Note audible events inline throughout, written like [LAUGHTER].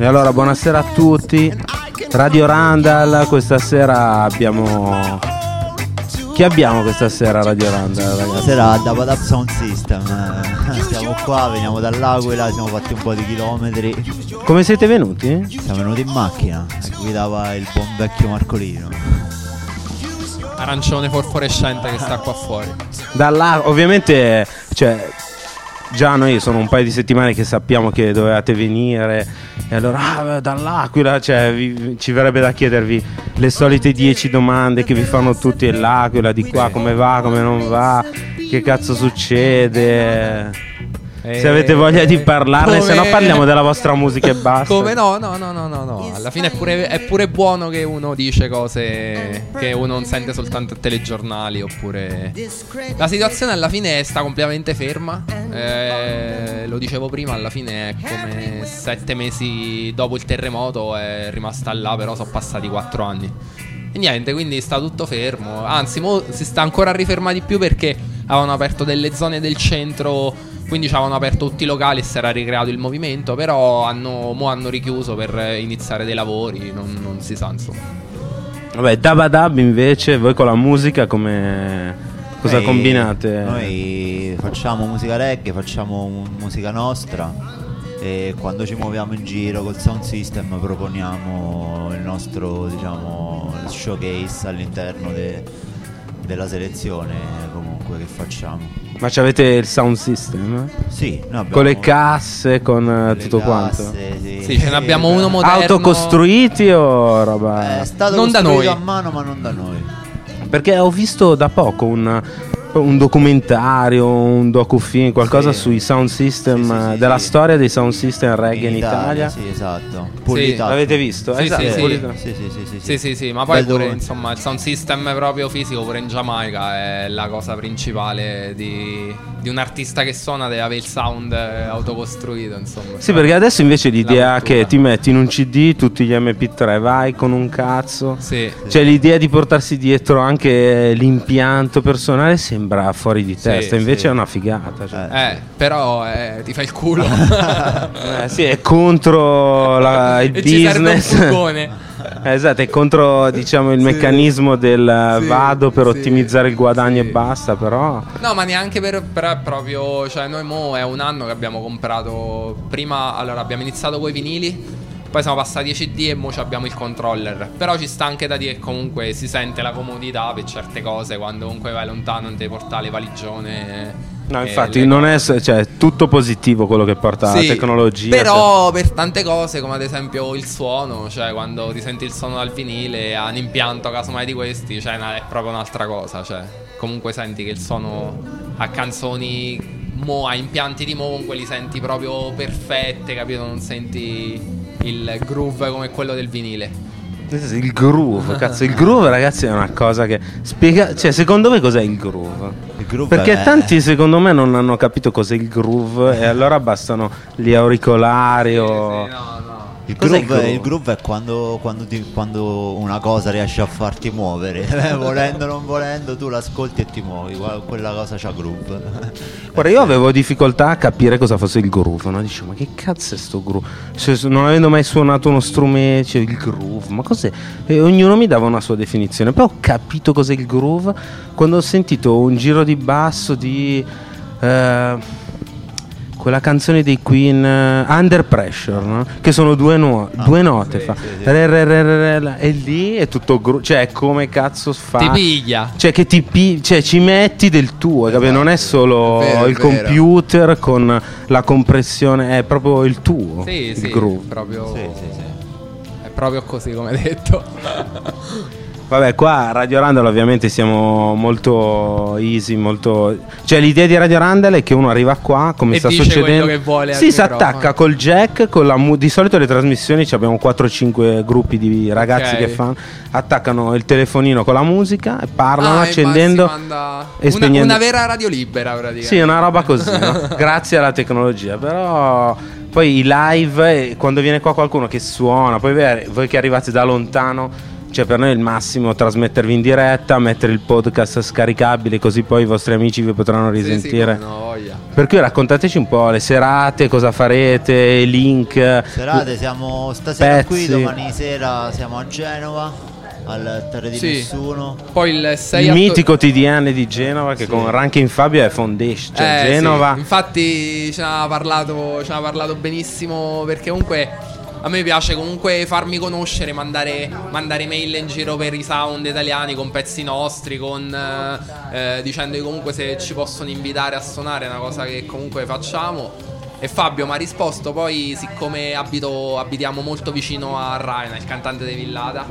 E allora buonasera a tutti. Radio Randall, questa sera abbiamo. Chi abbiamo questa sera Radio Randall, ragazzi? Stasera da Padap Sound System. eh, [LAUGHS] Siamo qua, veniamo dall'Aquila, siamo fatti un po' di chilometri. Come siete venuti? Siamo venuti in macchina e guidava il buon vecchio Marcolino. arancione fosforescente che sta qua fuori. Da là, ovviamente, cioè, già noi sono un paio di settimane che sappiamo che dovevate venire. E allora, ah, dall'Aquila, cioè, vi- ci verrebbe da chiedervi le solite 10 domande che vi fanno tutti all'Aquila, di qua come va, come non va, che cazzo succede. Se avete voglia di parlarne, se no parliamo della vostra musica e basta. Come no, no, no, no, no, no. Alla fine è pure, è pure buono che uno dice cose che uno non sente soltanto a telegiornali oppure... La situazione alla fine sta completamente ferma. Eh, lo dicevo prima, alla fine è come sette mesi dopo il terremoto è rimasta là, però sono passati quattro anni. E niente, quindi sta tutto fermo. Anzi, mo si sta ancora riferma di più perché avevano aperto delle zone del centro. Quindi ci avevano aperto tutti i locali e si era ricreato il movimento. Però hanno, mo hanno richiuso per iniziare dei lavori. Non, non si sa, insomma. Vabbè, Dabadab invece, voi con la musica come... Cosa Noi- combinate? Noi facciamo musica reggae, facciamo mu- musica nostra e quando ci muoviamo in giro col sound system proponiamo il nostro diciamo showcase all'interno de- della selezione comunque che facciamo. Ma ci avete il sound system? Sì, abbiamo Con le casse, con eh, le tutto quanto? casse, Sì, Sì, ce ne abbiamo uno moderno. Autocostruiti o roba? È stato Non da costruito noi. a mano ma non da noi. Perché ho visto da poco un, un documentario, un docufilm, qualcosa Sì. sui sound system, Sì, sì, sì, eh, della sì. storia dei sound system reggae in, Italia. Sì, esatto. Pulita. L'avete visto? Sì, esatto, sì, sì. pulito. Sì, sì, sì, sì, Sì, sì, sì, ma poi pure, insomma, il sound system proprio fisico pure in Giamaica è la cosa principale di, di un artista che suona deve avere il sound eh, autocostruito, insomma. Sì, perché adesso invece l'idea che ti metti in un CD tutti gli MP3, vai con un cazzo. Sì. Cioè l'idea di portarsi dietro anche l'impianto personale sembra fuori di testa, invece sì. è una figata. cioè. Eh, però eh, ti fai il culo. [LAUGHS] Eh, sì, è contro la- [LAUGHS] il business. Eh, esatto, è contro diciamo, il meccanismo del eh, Sì, vado per sì, ottimizzare il guadagno sì. e basta, però... No, ma neanche per, però è proprio. Cioè, noi mo è un anno che abbiamo comprato. Prima, allora, abbiamo iniziato con i vinili. Poi siamo passati ai CD e mo ci abbiamo il controller. Però ci sta anche da dire che comunque si sente la comodità per certe cose. Quando comunque vai lontano non devi portare le valigione. No, e infatti le non è cioè, tutto positivo quello che porta Sì, la tecnologia. Però per tante cose, come ad esempio il suono, cioè quando ti senti il suono dal vinile a un impianto casomai di questi, cioè è proprio un'altra cosa. Cioè, comunque senti che il suono a canzoni mo, a impianti di mo, comunque li senti proprio perfette, capito? Non senti il groove come quello del vinile. Il groove, [LAUGHS] cazzo, il groove ragazzi è una cosa che spiega, cioè secondo me cos'è il groove? Il groove Perché è- tanti secondo me non hanno capito cos'è il groove e allora bastano gli auricolari o... Sì, no, no. Il groove, groove? il groove è quando, quando ti- quando una cosa riesce a farti muovere, [LAUGHS] Eh, volendo o non volendo, tu l'ascolti e ti muovi. Quella cosa c'ha groove. [LAUGHS] Guarda, io avevo difficoltà a capire cosa fosse il groove, no? Dicevo, ma che cazzo è sto groove? Cioè, non avendo mai suonato uno strumento, cioè, il groove, ma cos'è? E ognuno mi dava una sua definizione. Poi ho capito cos'è il groove quando ho sentito un giro di basso di... eh, quella canzone dei Queen eh, Under Pressure, no? Che sono due, nuo- Ah, due note. sì, fa. sì, e lì è tutto groove. Cioè, come cazzo fa? Ti piglia. Cioè che ti pi- cioè, ci metti del tuo, capito? Esatto. non è solo È vero, il computer con la compressione, è proprio il tuo. Sì, il sì, groove. proprio, Sì, sì, sì. è proprio così come detto. [LAUGHS] Vabbè, qua a Radio Randall ovviamente siamo molto easy, molto... Cioè l'idea di Radio Randall è che uno arriva qua, come E sta succedendo... che vuole Sì, si attacca col jack, con la mu- di solito le trasmissioni abbiamo 4-5 gruppi di ragazzi Ok. che fanno, attaccano il telefonino con la musica e parlano Ah, e accendendo... si manda e una, spegnendo. una vera radio libera praticamente. Sì, una roba così, no? [LAUGHS] grazie alla tecnologia, però poi i live, eh, quando viene qua qualcuno che suona, poi voi che arrivate da lontano, cioè per noi è il massimo trasmettervi in diretta, mettere il podcast scaricabile così poi i vostri amici vi potranno Sì, sì, risentire. come no. Per cui raccontateci un po' le serate, cosa farete, link. Serate, siamo stasera qui, Pezzi. domani sera siamo a Genova, al Terre di Sì. Nessuno. Poi il 6 Il mitico TDN di Genova che con Ranking Fabio è Foundation, cioè Genova. Eh, Infatti ce n'ha parlato, parlato benissimo perché comunque a me piace comunque farmi conoscere, mandare, mandare mail in giro per i sound italiani con pezzi nostri, con, eh, eh, dicendo che comunque se ci possono invitare a suonare è una cosa che comunque facciamo. E Fabio mi ha risposto, poi siccome abito, abitiamo molto vicino a Raina, il cantante di Villata,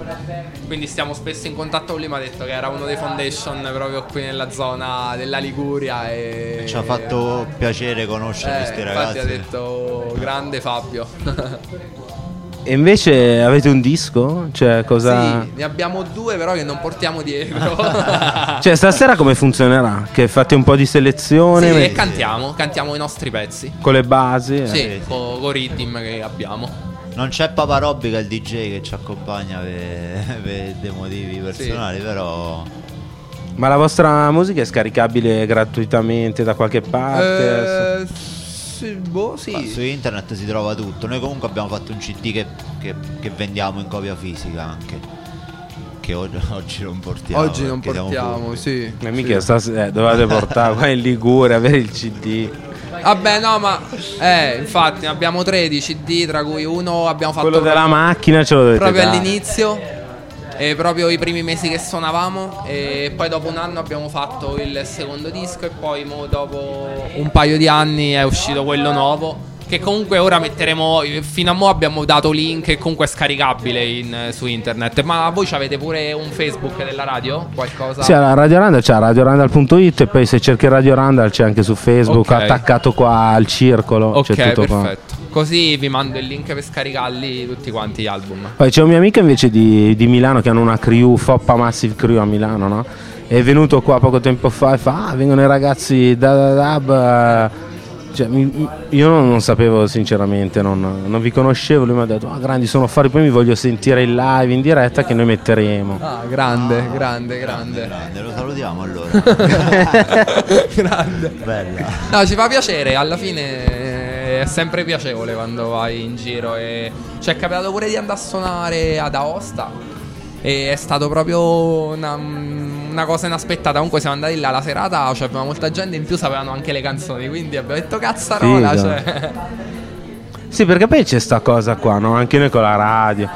quindi stiamo spesso in contatto con lui, mi ha detto che era uno dei foundation proprio qui nella zona della Liguria e... Ci ha fatto piacere conoscere Eh, questi infatti ragazzi. ha detto grande Fabio. [LAUGHS] E invece avete un disco? Cioè, cosa. Sì, ne abbiamo due però che non portiamo dietro. [LAUGHS] Cioè, stasera come funzionerà? Che fate un po' di selezione Sì, me- e cantiamo, cantiamo i nostri pezzi. con le basi? eh. Sì, con i riddim che abbiamo. Non c'è Papa Robby che è il DJ che ci accompagna per, [LAUGHS] per dei motivi personali, però Ma la vostra musica è scaricabile gratuitamente da qualche parte? Eh, sì, boh, sì. ma su internet si trova tutto. Noi comunque abbiamo fatto un CD che, che- che vendiamo in copia fisica anche. Che oggi, [LAUGHS] oggi non portiamo. Oggi non portiamo, sì. Eh, mica stasera eh, dovete portare qua in Liguria, avere il CD. Vabbè, no, ma eh, infatti abbiamo 13 CD, tra cui uno abbiamo fatto Quello della macchina ce lo dovete proprio dare. all'inizio. E proprio i primi mesi che suonavamo e poi dopo un anno abbiamo fatto il secondo disco e poi dopo un paio di anni è uscito quello nuovo che comunque ora metteremo fino a mo abbiamo dato link e comunque è scaricabile in- su internet ma voi ci avete pure un Facebook della radio? Qualcosa? Sì, alla Radio Randall c'è radiorandall.it e poi se cerchi Radio Randall c'è anche su Facebook, Ok. attaccato qua al circolo. ok tutto qua. Così vi mando il link per scaricarli tutti quanti gli album Poi c'è un mio amico invece di, di Milano che hanno una crew, Foppa Massive Crew a Milano, no? È venuto qua poco tempo fa e fa, ah, vengono i ragazzi da da Dab. eh." Cioè, mi- io non, non sapevo sinceramente, non, non vi conoscevo, lui mi ha detto, ah grandi sono fuori, poi mi voglio sentire in live, in diretta che noi metteremo. ah grande grande grande Grande, lo salutiamo allora. [LAUGHS] grande Bella. No, ci fa piacere, alla fine eh, è sempre piacevole quando vai in giro e ci è capitato pure di andare a suonare ad Aosta e è stato proprio una, una cosa inaspettata. Comunque siamo andati là la serata, c'aveva molta gente, in più sapevano anche le canzoni, quindi abbiamo detto cazzarola, Figa. cioè. Sì, perché poi c'è sta cosa qua, no? Anche noi con la radio.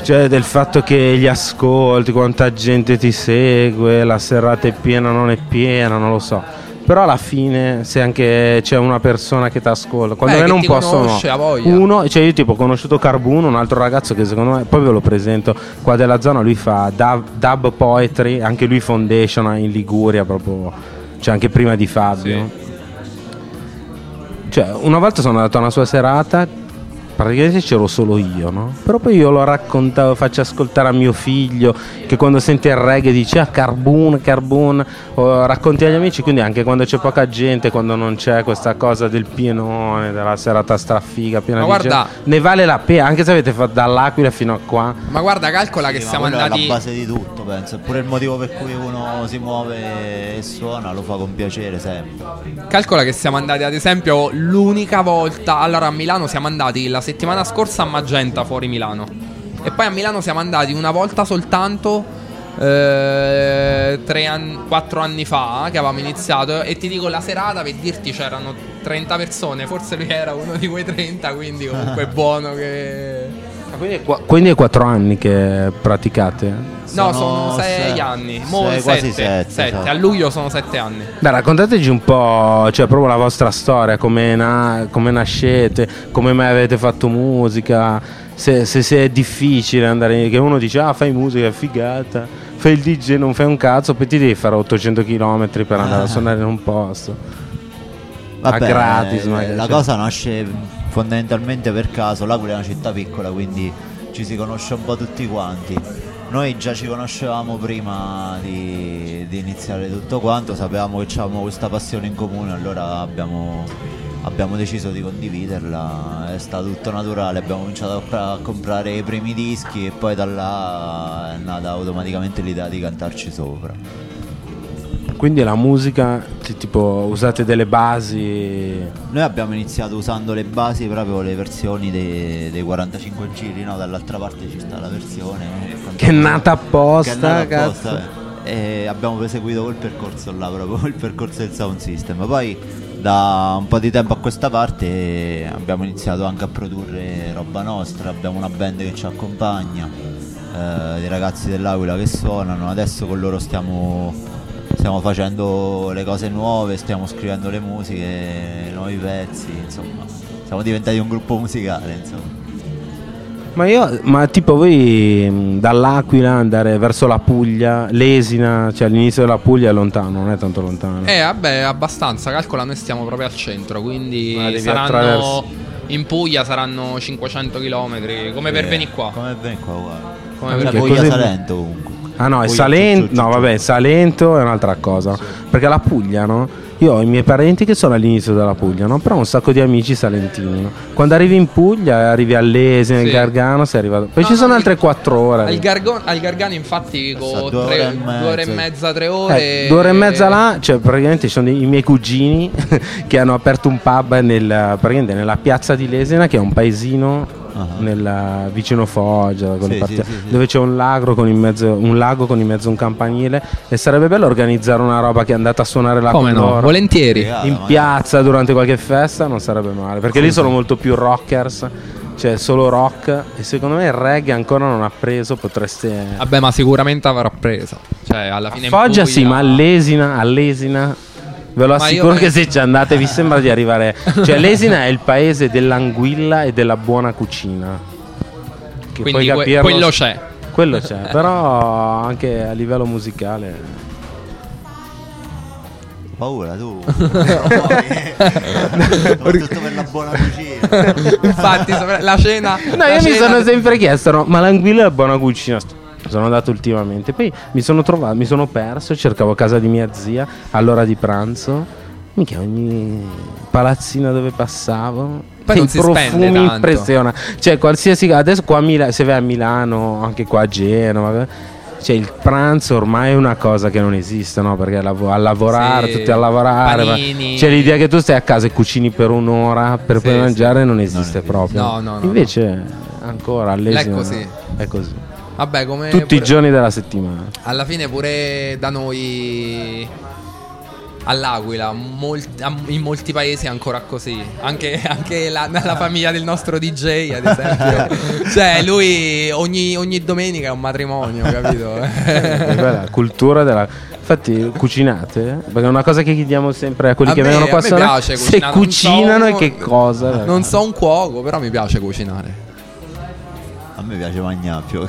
Cioè del fatto che gli ascolti, quanta gente ti segue, la serata è piena o non è piena, non lo so. Però alla fine, se anche c'è una persona che ti ascolta, quando Beh, viene che un ti posto no. conosce, voglia. Uno, cioè io tipo ho conosciuto Carbuno, un altro ragazzo che secondo me, poi ve lo presento, qua della zona, lui fa dub, dub poetry, anche lui foundation in Liguria, proprio, cioè anche prima di Fabio. Cioè, una volta sono andato a una sua serata, praticamente c'ero solo io, no? Però poi io lo raccontavo, faccio ascoltare a mio figlio che quando sente il reggae dice ah Carbon, Carbon, o racconti agli amici, quindi anche quando c'è poca gente, quando non c'è questa cosa del pienone, della serata strafiga, piena Ma di guarda- gente, ne vale la pena, anche se avete fatto dall'Aquila fino a qua. Ma guarda, calcola che Sì, ma siamo andati. È la base di tutto, penso. È pure il motivo per cui uno si muove e suona, lo fa con piacere sempre. Calcola che siamo andati ad esempio l'unica volta. Allora a Milano siamo andati la settimana scorsa a Magenta fuori Milano. E poi a Milano siamo andati una volta soltanto. eh, tre anni, quattro anni fa che avevamo iniziato e ti dico la serata per dirti c'erano 30 persone forse lui era uno di quei 30 quindi comunque è [LAUGHS] buono che Quindi è, qua- quindi è quattro anni che praticate? no Sono sono 6 se- anni mo sei, sette, quasi sette, sette. esatto. a luglio sono 7 anni Beh, raccontateci un po', cioè proprio la vostra storia, come, na- come nascete, come mai avete fatto musica, se, se, se è difficile andare, che uno dice ah fai musica, è figata, fai il DJ, non fai un cazzo, poi ti devi fare 800 km per andare a suonare in un posto. A gratis, magari, la cioè. cosa nasce fondamentalmente per caso. L'Aquila è una città piccola, quindi ci si conosce un po' tutti quanti. Noi già ci conoscevamo prima di, di iniziare tutto quanto, sapevamo che avevamo questa passione in comune, allora abbiamo, abbiamo deciso di condividerla. È stato tutto naturale, abbiamo cominciato a, compra- a comprare i primi dischi e poi da là è nata automaticamente l'idea di cantarci sopra. Quindi la musica, tipo usate delle basi. Noi abbiamo iniziato usando le basi, proprio le versioni dei, dei 45 giri, no? Dall'altra parte ci sta la versione. Che è nata apposta, Che è nata apposta, eh. E abbiamo proseguito quel percorso là, proprio il percorso del sound system. Poi da un po' di tempo a questa parte abbiamo iniziato anche a produrre roba nostra, abbiamo una band che ci accompagna, eh, dei ragazzi dell'Aquila che suonano, adesso con loro stiamo, stiamo facendo le cose nuove, stiamo scrivendo le musiche, nuovi pezzi, insomma, siamo diventati un gruppo musicale, insomma. Ma io, ma tipo voi mh, dall'Aquila andare verso la Puglia, l'Esina, cioè all'inizio della Puglia è lontano, non è tanto lontano. Eh, vabbè, abbastanza. Calcola, noi stiamo proprio al centro. Quindi saranno. attraverso- In Puglia saranno 500 km. Come per Eh, venire qua. Come venire qua, guarda. Come Cioè, per Puglia Salento comunque. Ah no, è Salento. No, vabbè, Salento è un'altra cosa. Perché la Puglia, no? Io ho i miei parenti che sono all'inizio della Puglia, no? Però ho un sacco di amici salentini, no? Quando arrivi in Puglia, arrivi all'Esina, Sì. al Gargano, sei arrivato. Poi No, ci no, sono il- altre quattro ore. Al, Gargo- al Gargano, infatti, con due tre- ore e mezza. due ore e mezza, tre ore. Eh, due ore e mezza là, cioè praticamente ci sono i miei cugini [LAUGHS] che hanno aperto un pub nel, praticamente nella piazza di Lesina, che è un paesino Ah. nel- vicino Foggia, Sì, sì, sì, sì. dove c'è un lago, con in mezzo, un lago con in mezzo un campanile e sarebbe bello organizzare una roba che è andata a suonare là Come no? loro. Volentieri. Figata, in piazza durante qualche festa non sarebbe male, perché lì sono molto più rockers, cioè solo rock e secondo me il reggae ancora non ha preso, potreste... Vabbè, ma sicuramente avrà preso. Cioè, alla fine. in Foggia Puglia- sì, ma all'Esina, all'Esina ve lo assicuro io- che se ci andate vi [LAUGHS] sembra di arrivare... Cioè l'Esina è il paese dell'anguilla e della buona cucina. Che Quindi puoi capirlo- quello c'è. Quello c'è, però anche a livello musicale... Paura tu. [LAUGHS] Soprattutto per la buona cucina. Infatti, la cena. No, la io mi cena- sono sempre chiesto, no, ma l'anguilla è la buona cucina? Sono andato ultimamente, poi mi sono trovato, mi sono perso, cercavo casa di mia zia all'ora di pranzo. Mica ogni palazzina dove passavo. Poi i profumi tanto. impressionano. Cioè, qualsiasi adesso qua a Milano, se vai a Milano, anche qua a Genova, cioè il pranzo ormai è una cosa che non esiste, no? Perché a lavorare, Sì, tutti a lavorare. panini. C'è l'idea che tu stai a casa e cucini per un'ora per Sì, poi sì. mangiare non esiste esiste. proprio. No, no, no, Invece ancora all'esimo È così. È così. Vabbè, come. Tutti i pure- giorni della settimana. Alla fine pure da noi all'Aquila, molti- in molti paesi è ancora così. Anche, anche la, la famiglia del nostro DJ, ad esempio. [LAUGHS] cioè, lui ogni, ogni domenica è un matrimonio, capito? È bella la cultura della. Infatti, cucinate? Perché è una cosa che chiediamo sempre a quelli A che me- vengono qua a me piace Se cucinare, non cucinano so- e che cosa. non so un cuoco, però mi piace cucinare. A me piace mangiare [LAUGHS] più.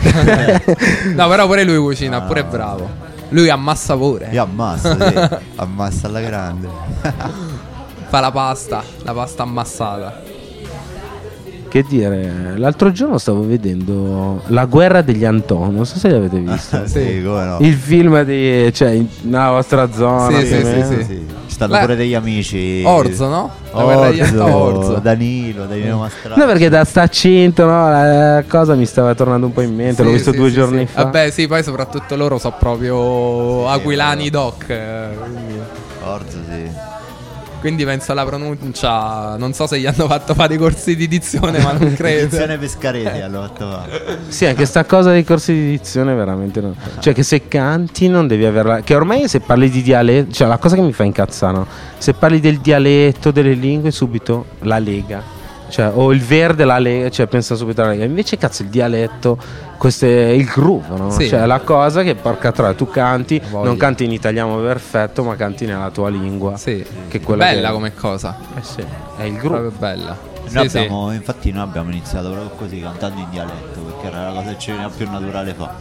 No, però pure lui cucina, pure è bravo. Lui ammassa pure. Io ammazzo, sì. [LAUGHS] Ammazzo alla grande. Fa la pasta, la pasta ammassata. Che dire, l'altro giorno stavo vedendo La guerra degli Anton, non so se l'avete visto. [LAUGHS] sì, come no. Il film di. cioè, nella vostra zona. Sì, sì, meno. sì, Ci stanno Beh, pure degli amici. Orzo, no? La guerra degli Orzo, Orzo. Danilo, Danilo Mastrano. No, perché da sta accento, no, la cosa mi stava tornando un po' in mente. L'ho Sì, visto sì, due sì, giorni sì. fa. Vabbè, sì, poi soprattutto loro sono proprio aquilani doc. eh, Quindi, Orzo, sì. Quindi penso alla pronuncia. Non so se gli hanno fatto fare i corsi di dizione, ma non [LAUGHS] credo. Edizione Pescareti hanno fatto fare. Sì, anche sta cosa dei corsi di dizione veramente no. Cioè che se canti non devi averla Che ormai se parli di dialetto Cioè la cosa che mi fa incazzare no? Se parli del dialetto, delle lingue subito la lega cioè, o il verde la lega, cioè pensa subito alla lega. Invece cazzo il dialetto, questo è il groove, no? Sì. Cioè la cosa che porca troia, tu canti, Voglia. non canti in italiano perfetto, ma canti nella tua lingua. Sì. Che è quella Bella che- come cosa. Eh sì, è il groove. Proprio bella. Noi Sì, sì. abbiamo, Infatti noi abbiamo iniziato proprio così, cantando in dialetto, perché era la cosa che ci veniva più naturale fa.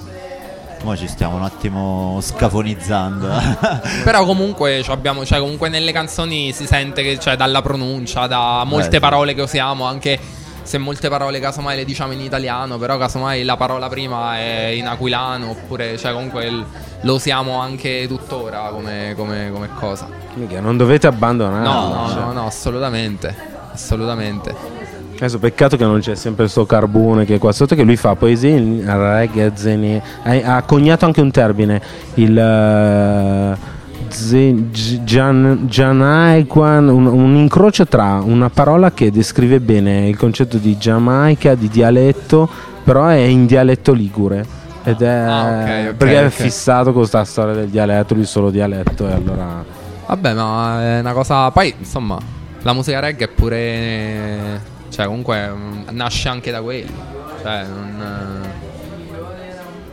Ora ci stiamo un attimo scafonizzando. [LAUGHS] Però comunque ci abbiamo, cioè comunque nelle canzoni si sente che cioè, dalla pronuncia, da molte sì. parole che usiamo, anche se molte parole casomai le diciamo in italiano, però casomai la parola prima è in aquilano, oppure cioè comunque il- lo usiamo anche tuttora come, come- come cosa. Mica, non dovete abbandonare. No, no, cioè. no, no, assolutamente. Assolutamente. Adesso peccato che non c'è sempre sto carbone che è qua sotto che lui fa poesie in reggae. Ha, coniato anche un termine, il, eh, Ze- Gi- Gian- Janaikwan, un, un incrocio tra una parola che descrive bene il concetto di Giamaica, di dialetto, però è in dialetto ligure. Ed è Ah, ok, ok, perché è ok. fissato con questa storia del dialetto, lui solo dialetto e allora Vabbè, ma è una cosa. Poi, insomma, la musica reggae è pure. Cioè, comunque, mm, nasce anche da quello. Cioè, non.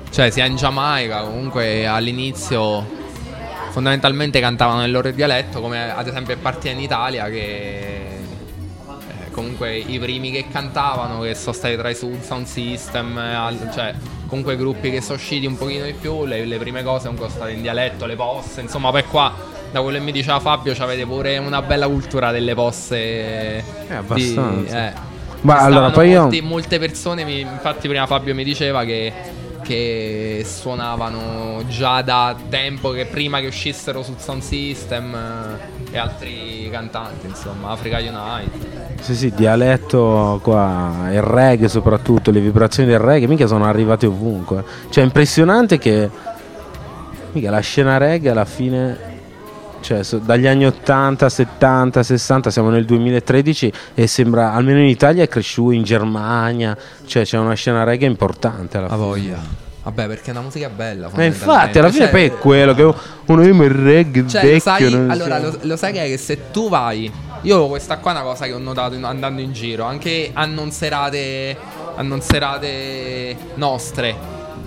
Cioè, sia in Giamaica, comunque all'inizio. Fondamentalmente cantavano nel loro dialetto, come ad esempio è partita in Italia che. eh, Comunque i primi che cantavano, che sono stati tra i Sound System, al- cioè comunque gruppi che sono usciti un pochino di più, le, le prime cose sono state in dialetto, le posse, insomma poi qua da quello che mi diceva Fabio avete pure una bella cultura delle posse. Eh, di- abbastanza. eh. Ma allora, poi io- molti- molte persone, mi- infatti prima Fabio mi diceva che, che suonavano già da tempo, che prima che uscissero sul Sound System eh, e altri cantanti, insomma, Africa Unite. Sì, sì, dialetto qua, il reggae soprattutto, le vibrazioni del reggae, mica sono arrivate ovunque. Cioè, è impressionante che mica la scena reggae alla fine, cioè dagli anni 80, 70, 60, siamo nel 2013 e sembra, almeno in Italia è cresciuto, in Germania, cioè c'è una scena reggae importante alla A fine. voglia. Vabbè, perché è una musica bella. Ma infatti, alla fine Cioè, poi è quello che uno di il reggae Cioè, vecchio. sai, allora, lo, lo sai che, è che se tu vai. Io questa qua è una cosa che ho notato in- andando in giro, anche a non serate. A non serate nostre.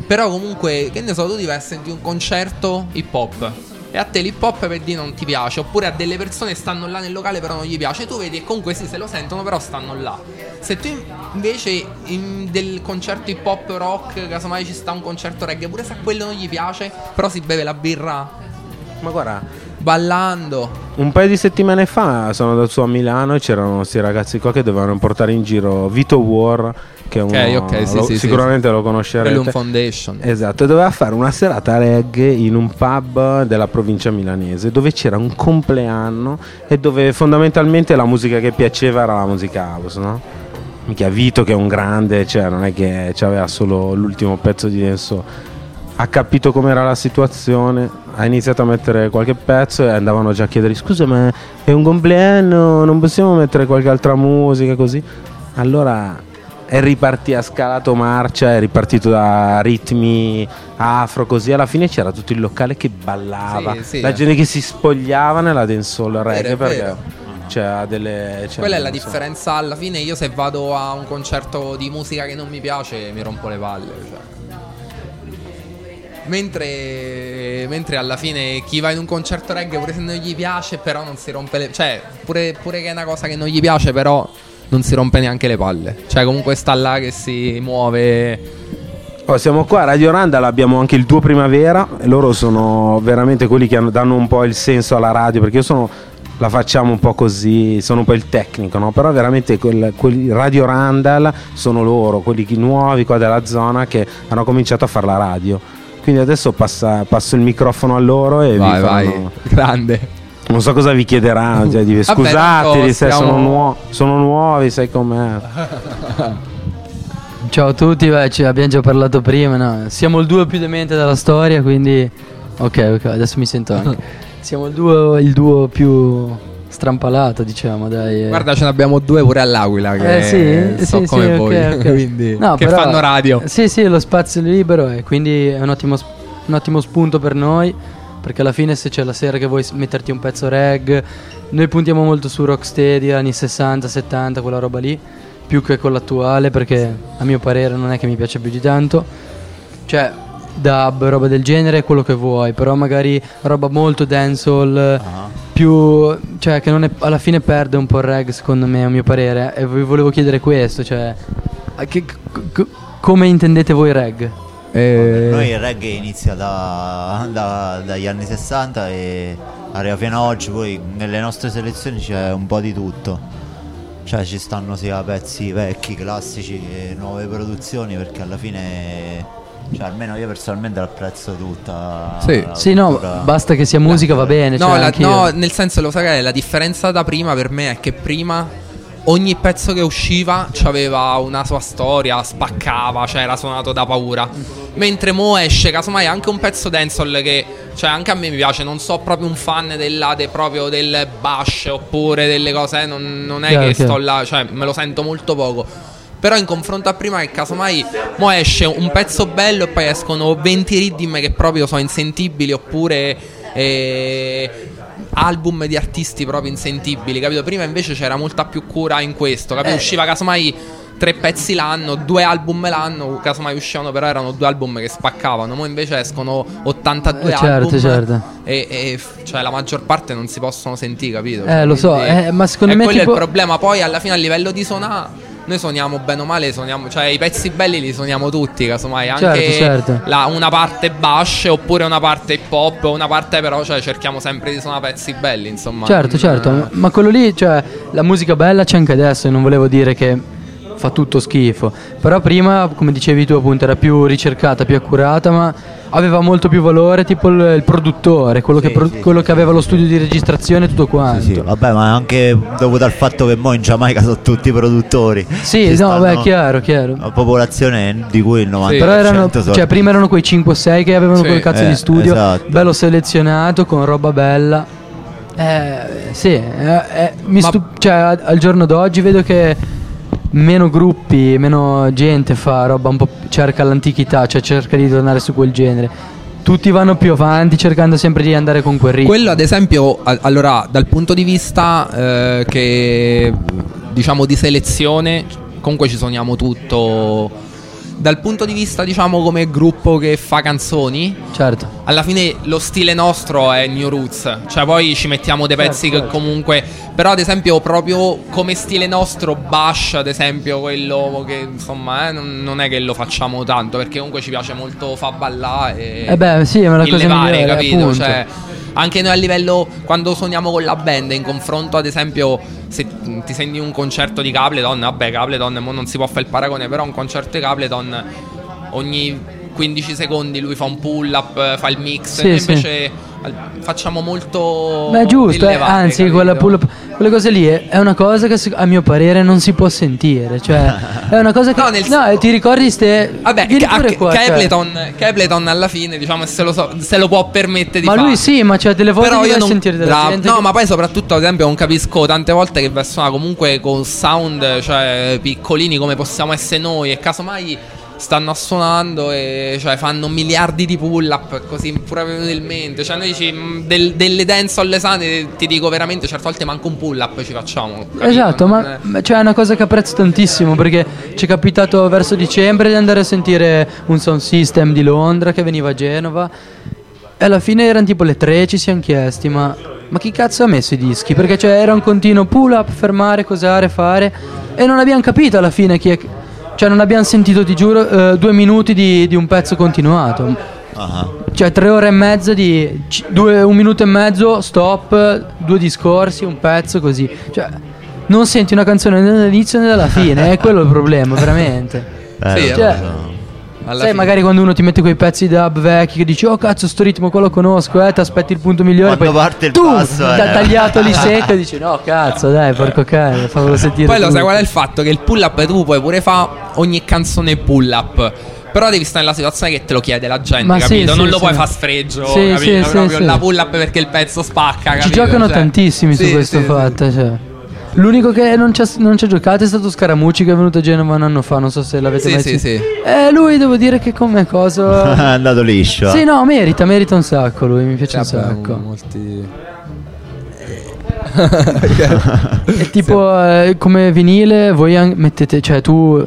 Però comunque, che ne so, tu ti vai a sentire un concerto hip hop. E a te l'hip hop per dire non ti piace. Oppure a delle persone stanno là nel locale però non gli piace. Tu vedi che comunque sì, se lo sentono, però stanno là. Se tu in- invece in del concerto hip hop rock, casomai ci sta un concerto reggae, pure se a quello non gli piace, però si beve la birra Ma guarda, ballando. Un paio di settimane fa sono andato su a Milano e c'erano questi ragazzi qua che dovevano portare in giro Vito War, che è uno, Ok, ok, sì, lo- sì, sì, sicuramente lo Bellum conoscerete. Foundation. Esatto, e doveva fare una serata reggae in un pub della provincia milanese dove c'era un compleanno e dove fondamentalmente la musica che piaceva era la musica house, no? Mica Vito che è un grande, cioè non è che aveva solo l'ultimo pezzo di denso. Ha capito com'era la situazione, ha iniziato a mettere qualche pezzo e andavano già a chiedere scusa ma è un compleanno, non possiamo mettere qualche altra musica così? Allora è ripartito, ha scalato marcia, è ripartito da ritmi afro così, alla fine c'era tutto il locale che ballava, Sì, sì. la gente che si spogliava nella dancehall reggae perché c'era delle... c'era- Quella è la so. differenza alla fine. Io se vado a un concerto di musica che non mi piace, mi rompo le palle. cioè. Mentre, mentre alla fine chi va in un concerto reggae, pure se non gli piace, però non si rompe le Cioè, pure, pure che è una cosa che non gli piace, però non si rompe neanche le palle. Cioè, comunque sta là che si muove. Oh, siamo qua a Radio Randall, abbiamo anche il tuo Primavera e loro sono veramente quelli che hanno- danno un po' il senso alla radio perché io sono, la facciamo un po' così, sono un po' il tecnico, no? però veramente quel, quelli Radio Randall sono loro, quelli nuovi qua della zona che hanno cominciato a fare la radio. Quindi adesso passa- passo il microfono a loro e vi Vai, vai. Grande. Non so cosa vi chiederanno, cioè, di- Vabbè, scusateli tanto se stiamo- sono, nuo- sono nuovi, sai com'è. [LAUGHS] Ciao a tutti, beh, ci abbiamo già parlato prima, no? Siamo il duo più demente della storia, quindi... Ok, ok, adesso mi sento anche. [LAUGHS] Siamo il duo, il duo più strampalato, diciamo, dai. eh. Guarda, ce ne abbiamo due pure all'Aquila. Che Eh sì, so sì, come sì, voi. ok, ok. [LAUGHS] Quindi, No, che però- fanno radio. Sì, sì, lo spazio è libero e quindi è un ottimo, un ottimo spunto per noi. Perché alla fine se c'è la sera che vuoi metterti un pezzo reg, noi puntiamo molto su rocksteady, anni 60, 70, quella roba lì, più che con l'attuale perché a mio parere non è che mi piace più di tanto. Cioè, dub, roba del genere, quello che vuoi, però magari roba molto dancehall, Ah. più... cioè che non è- alla fine perde un po' il reg secondo me, a mio parere. E vi volevo chiedere questo, cioè... che- c- c- come intendete voi reg? Eh, Noi il reggae inizia da- da- dagli anni 60 e arriva fino ad oggi, poi nelle nostre selezioni c'è un po' di tutto. Cioè ci stanno sia pezzi vecchi, classici che nuove produzioni perché alla fine, cioè almeno io personalmente l'apprezzo tutta. Sì. la Sì, no, basta che sia musica va bene. No, cioè, la- no, nel senso lo sai che la differenza da prima per me è che prima ogni pezzo che usciva aveva una sua storia, spaccava, cioè era suonato da paura. Mentre mo esce casomai anche un pezzo dancehall che cioè anche a me mi piace, non so proprio un fan della, de, proprio del bash oppure delle cose, non, non, è Chiaro, che chiaro. sto là, cioè me lo sento molto poco. Però in confronto a prima che casomai mo esce un pezzo bello e poi escono 20 riddim che proprio sono insentibili oppure eh, album di artisti proprio insentibili, capito? Prima invece c'era molta più cura in questo, capito? Eh. Usciva casomai tre pezzi l'anno, due album l'anno, casomai uscivano però erano due album che spaccavano, mo invece escono 82 Eh, certo, album certo. E, e cioè la maggior parte non si possono sentire, capito? Eh, lo so, eh, ma secondo e me quello tipo- è il problema, poi alla fine a livello di suonare noi suoniamo bene o male, suoniamo, cioè i pezzi belli li suoniamo tutti, casomai anche Certo, certo. la- una parte bash oppure una parte hip hop, una parte però cioè cerchiamo sempre di suonare pezzi belli, insomma. Certo, certo, ma quello lì, cioè, la musica bella c'è anche adesso e non volevo dire che fa tutto schifo. Però prima, come dicevi tu, appunto, era più ricercata, più accurata, ma aveva molto più valore, tipo il, il produttore, quello, che, Sì, pro- sì, quello sì, che aveva lo studio di registrazione e tutto quanto. Sì, sì, vabbè, ma anche dovuto al fatto che mo in Giamaica sono tutti produttori. Sì, Ci no, beh, chiaro, chiaro. Una popolazione di cui il 90% Però erano, cioè, prima erano quei 5-6 che avevano Sì, quel cazzo eh, di studio, esatto. bello selezionato, con roba bella. Eh, sì, eh, eh, stu- cioè, al giorno d'oggi vedo che meno gruppi, meno gente fa roba un po' cerca l'antichità, cioè cerca di tornare su quel genere. Tutti vanno più avanti cercando sempre di andare con quel ritmo. Quello ad esempio, a- allora, dal punto di vista eh, che diciamo di selezione, comunque ci suoniamo tutto. Dal punto di vista, diciamo, come gruppo che fa canzoni, Certo. alla fine lo stile nostro è New Roots, cioè poi ci mettiamo dei pezzi Certo, che comunque, però ad esempio proprio come stile nostro Bash, ad esempio quello che insomma eh, non, non è che lo facciamo tanto perché comunque ci piace molto fa ballare e Eh beh, sì, ma la cosa migliore, capito? Cioè, anche noi a livello quando suoniamo con la band in confronto ad esempio se ti senti un concerto di Capleton, vabbè Capleton mo non si può fare il paragone, però un concerto di Capleton ogni 15 secondi lui fa un pull up, fa il mix, Sì, sì. invece al- facciamo molto Beh, giusto, eh, anzi, capito? quella pull up- quelle cose lì è, è una cosa che a mio parere non si può sentire. Cioè, è una cosa che. [LAUGHS] No, nel- no, ti ricordi ste. Vabbè, Ca- qua, cioè. Capleton, Capleton alla fine, diciamo, se lo, so- se lo può permettere di Ma fare. lui sì, ma cioè delle volte Però io non sentire della bravo. gente. No, che- ma poi soprattutto, ad esempio, non capisco tante volte che suona comunque con sound, cioè piccolini come possiamo essere noi, e casomai stanno suonando e cioè fanno miliardi di pull up così pure verosimilmente. Cioè, noi dici mh, del- delle dance alle sane, ti dico veramente, certe volte manco un pull up ci facciamo. capito? Esatto, Non ma è- cioè, è una cosa che apprezzo tantissimo perché ci è capitato verso dicembre di andare a sentire un sound system di Londra che veniva a Genova e alla fine erano tipo le tre ci siamo chiesti ma, ma chi cazzo ha messo i dischi? Perché cioè, era un continuo pull up, fermare, cosare, fare e non abbiamo capito alla fine chi è... Cioè non abbiamo sentito, ti giuro, eh, due minuti di, di un pezzo continuato. Ah, Cioè tre ore e mezza di... ci- due- un minuto e mezzo, stop, due discorsi, un pezzo così. Cioè non senti una canzone né dall'inizio né dalla fine, è quello il problema, veramente. eh, Sì, lo cioè- so. Alla Sai, fine- magari quando uno ti mette quei pezzi dub vecchi che dici, oh cazzo, sto ritmo qua lo conosco, eh, ti aspetti il punto migliore. Quando poi parte il tu, basso, ta- eh. tagliato lì [LAUGHS] secco, e dici, no, cazzo, dai, porco cane, fammelo sentire. Poi lo sai tutto." qual è il fatto? Che il pull up tu puoi pure fare ogni canzone pull up. Però devi stare nella situazione che te lo chiede la gente, Ma sì, capito? sì, non lo sì. puoi fare sfregio, Sì, capito? sì, sì, Proprio sì. la pull up perché il pezzo spacca, Ci capito? giocano Cioè- tantissimi su Sì, questo sì, sì. fatto. Cioè. L'unico che non ci ha, non ci ha giocato è stato Scaramucci che è venuto a Genova un anno fa. Non so se l'avete Sì, mai sì, sentito. sì. Eh, lui devo dire che come [LAUGHS] è cosa. andato liscio. sì, no, merita, merita un sacco. Lui mi piace un Cioè, vabbè, sacco. molti... [LAUGHS] E tipo, eh, come vinile, voi an- mettete. Cioè, tu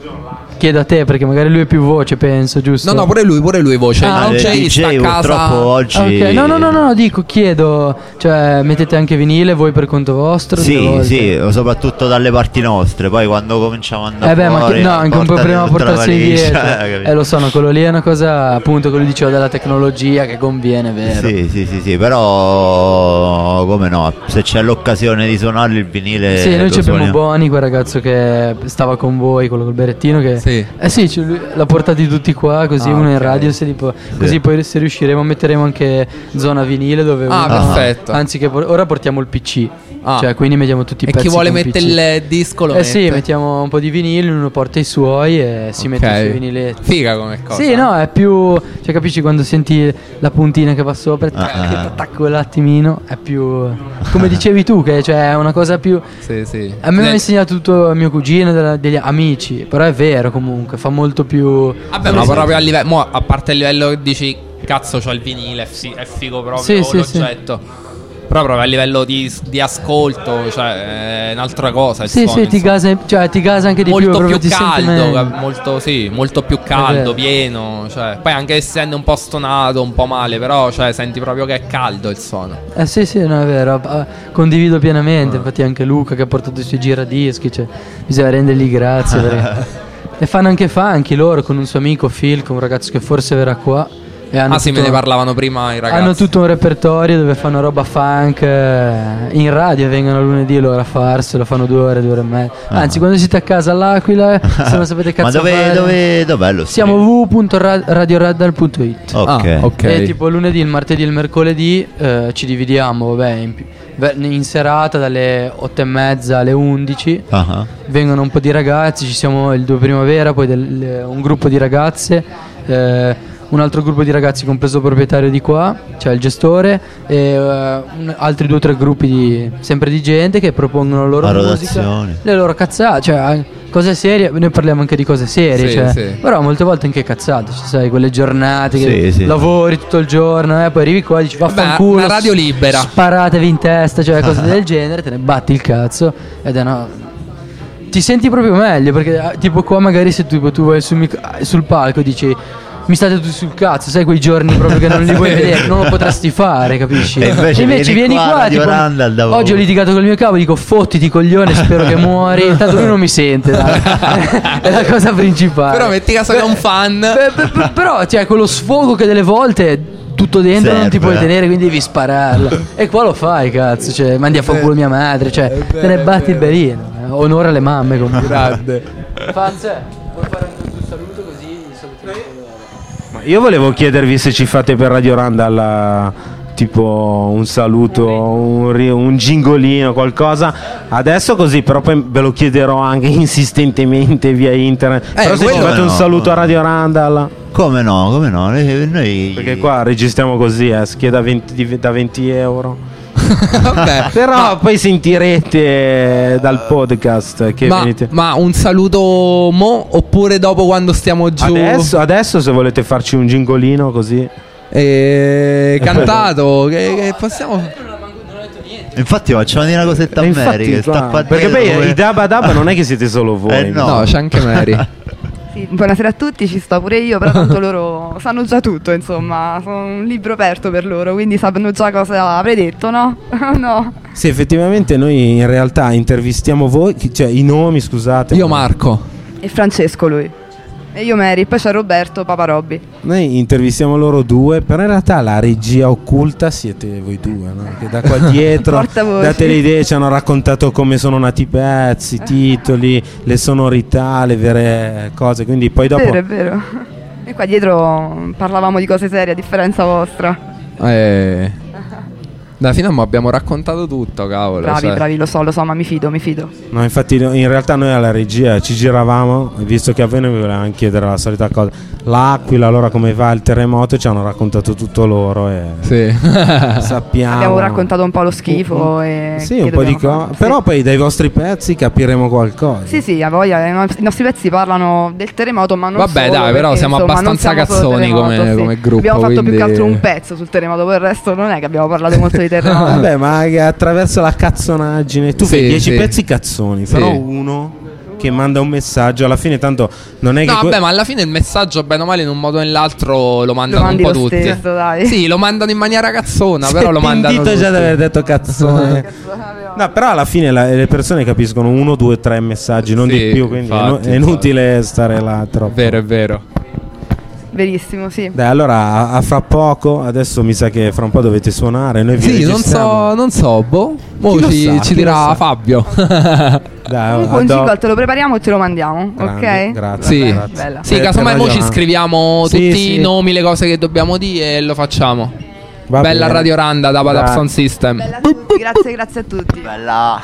chiedi a te perché magari lui è più voce, penso, giusto? No, no, pure lui, pure lui voce. Ah, il il DJ sta a purtroppo oggi Ah, ok. No, no, no, no, dico, chiedo. Cioè, mettete anche vinile voi per conto vostro? Sì, sì, soprattutto dalle parti nostre. Poi quando cominciamo ad andare Eh beh, ma fuori, che, no, anche un problema tutta la portarsi dietro. [LAUGHS] capito? Eh, lo so, no, quello lì è una cosa, appunto, quello diceva della tecnologia che conviene, vero? Sì, sì, sì, sì, però come no, se c'è l'occasione di suonarli il vinile Sì, noi abbiamo. Boni, quel ragazzo che stava con voi, quello col berettino, che Sì. Sì. Eh sì, l'ha portati tutti qua, così Ah, uno in ok. radio, se li può- così poi se riusciremo metteremo anche zona vinile dove Ah, uno- perfetto. Anzi che por- ora portiamo il PC. Ah. Cioè, quindi mettiamo tutti i E pezzi chi vuole mettere il disco lo Eh sì, mette. mettiamo un po' di vinili, uno porta i suoi e si mette Ok. i suoi viniletti. Figa come cosa. Sì, no, è più. Cioè, capisci quando senti la puntina che va sopra, Ah, ah. tac, quell'attimino. È più. Come [LAUGHS] dicevi tu, che cioè, è una cosa più. Sì, sì. A me mi ha Nel- insegnato tutto mio cugino, degli amici. Però è vero comunque, fa molto più. Vabbè, ma proprio a livello. mo, a parte il livello che dici, cazzo, c'ho il vinile, è, fi- è figo proprio Sì, sì, l'oggetto. Però proprio a livello di, di ascolto, cioè, è un'altra cosa. il Sì, suono, sì, ti gasa, cioè, ti gasa anche di molto più. più, ti caldo, molto, sì, molto più caldo, pieno. Cioè, poi anche essendo un po' stonato, un po' male, però cioè, senti proprio che è caldo il suono. Eh sì, sì, no, è vero. Ah, Condivido Ah. pienamente. Infatti, anche Luca che ha portato i suoi giradischi. Cioè, bisogna rendergli grazie. perché- [LAUGHS] e fanno anche funky loro con un suo amico Phil, con un ragazzo che forse verrà qua. E hanno Ah, sì, me tutto- ne parlavano prima i ragazzi. Hanno tutto un repertorio dove fanno roba funk eh, in radio, vengono lunedì loro a farselo, fanno due ore, due ore e mezza. Anzi, quando siete a casa all'Aquila, [LAUGHS] se non sapete cazzo Ma dove, fare, dove, dov'è lo siamo www.radioraddal.it. Ok. Ah, ok. E tipo lunedì, il martedì e il mercoledì eh, ci dividiamo, vabbè, in, pi- ve- in serata dalle 8 e mezza alle 11. Ah, ah. Vengono un po' di ragazzi, ci siamo il 2 primavera, poi del- un gruppo di ragazze, eh, un altro gruppo di ragazzi compreso il proprietario di qua, cioè il gestore, e eh, un- altri due o tre gruppi di, sempre di gente che propongono la loro A musica, le loro cazzate, cioè an- cose serie, noi parliamo anche di cose serie, Sì, cioè, sì. però molte volte anche cazzate, ci sai, quelle giornate che Sì, sì. lavori tutto il giorno, eh, poi arrivi qua e dici Vabbè, vaffanculo, una radio libera. sparatevi in testa, cioè cose [LAUGHS] del genere, te ne batti il cazzo ed è una ti senti proprio meglio perché tipo qua magari se tu, tu vai sul, mic- sul palco e dici mi state tutti sul cazzo, sai quei giorni proprio che non li vuoi [LAUGHS] vedere, non lo potresti fare, capisci? E invece vieni qua, Radio Randall, da- oggi ho litigato col mio capo, dico fottiti coglione, spero che muori, intanto lui non mi sente, dai. [LAUGHS] è la cosa principale. Però metti caso che è un fan. Beh, beh, beh, però c'è quello sfogo che delle volte tutto dentro non ti Serve, puoi eh. tenere, quindi devi spararla. e qua lo fai, cazzo. Cioè, mandi a fanculo mia madre, cioè, te ne batti il berino. eh. Onore alle mamme comunque. Grande. Fanze, puoi fare anche un saluto così salutiamo loro. Ma io volevo chiedervi se ci fate per Radio Randall eh, tipo un saluto, un, un gingolino, qualcosa. Adesso così, però poi ve lo chiederò anche [LAUGHS] insistentemente via internet. però se ci fate un no. saluto a Radio Randall, Come no, come no? Noi, noi- perché qua registriamo così, eh, scheda 20 di- da 20 euro. Vabbè. [LAUGHS] Però poi sentirete dal podcast che Ma, venite. ma un saluto mo oppure dopo quando stiamo giù? Adesso, adesso se volete farci un gingolino così. Eh, cantato. che, che possiamo. Infatti facciamo dire una cosetta a E Mary che sta qua perché poi come- i Dabba Dabba non è che siete solo voi. [LAUGHS] Eh, no. No, c'è anche Mary. [LAUGHS] Buonasera a tutti, ci sto pure io, però tanto loro [LAUGHS] sanno già tutto, insomma, sono un libro aperto per loro, quindi sanno già cosa avrei detto, no? [LAUGHS] no. Sì, effettivamente noi in realtà intervistiamo voi, cioè i nomi, scusate. Io Marco. E Francesco lui. E io Mary, poi c'è Roberto, Papa Robby. Noi intervistiamo loro due, però in realtà la regia occulta siete voi due, no? Che da qua [LAUGHS] dietro date le idee, ci hanno raccontato come sono nati i pezzi, i titoli, le sonorità, le vere cose, quindi poi dopo... Vero, è vero. E qua dietro parlavamo di cose serie, a differenza vostra. Eh. Alla fine mo abbiamo raccontato tutto, cavolo. Bravi, cioè. bravi, lo so, lo so, ma mi fido, mi fido. No, infatti in realtà noi alla regia ci giravamo, visto che a voi noi vi volevamo chiedere la solita cosa. L'Aquila, allora come va il terremoto, ci hanno raccontato tutto loro e Sì. [LAUGHS] sappiamo... Abbiamo raccontato un po' lo schifo e... Sì, un po' di cose. fare. Però Sì. poi dai vostri pezzi capiremo qualcosa. Sì, sì, a voglia. I nos- i nostri pezzi parlano del terremoto, ma non Vabbè, solo, dai, però perché, siamo insomma, abbastanza siamo cazzoni come- sì. come gruppo, Abbiamo fatto più quindi- che altro un pezzo sul terremoto, poi il resto non è che abbiamo parlato [LAUGHS] molto di terremoto. [LAUGHS] Vabbè, ma attraverso la cazzonaggine tu Sì, fai 10 sì. pezzi cazzoni, Sì. però uno che manda un messaggio, alla fine tanto non è che No, que- vabbè, ma alla fine il messaggio, bene o male, in un modo o nell'altro lo mandano Lo mandi un po' lo tutti. stesso, dai. Sì, lo mandano in maniera cazzona, Si però lo mandano. pentito già di aver detto cazzone. no, però alla fine la- le persone capiscono uno, due, tre messaggi, non Sì, di più, quindi è, infatti, è inutile stare là troppo. Vero, è vero. Verissimo, sì. Dai, allora a, a fra poco, adesso mi sa che fra un po' dovete suonare. Noi vi Sì, non so, non so, boh. Mo Chi ci, sa, ci dirà. Fabio. [LAUGHS] Dai, Comunque un jingle te lo prepariamo e te lo mandiamo, Grandi, ok? Grazie. Sì. grazie. Bella. sì, Per- casomai mo ci scriviamo Sì, tutti sì. i nomi, le cose che dobbiamo dire e lo facciamo. Va Bella bene. Radio Randa da Bad Up Dai. Sound System. Bella a tutti, grazie, grazie a tutti. Bella.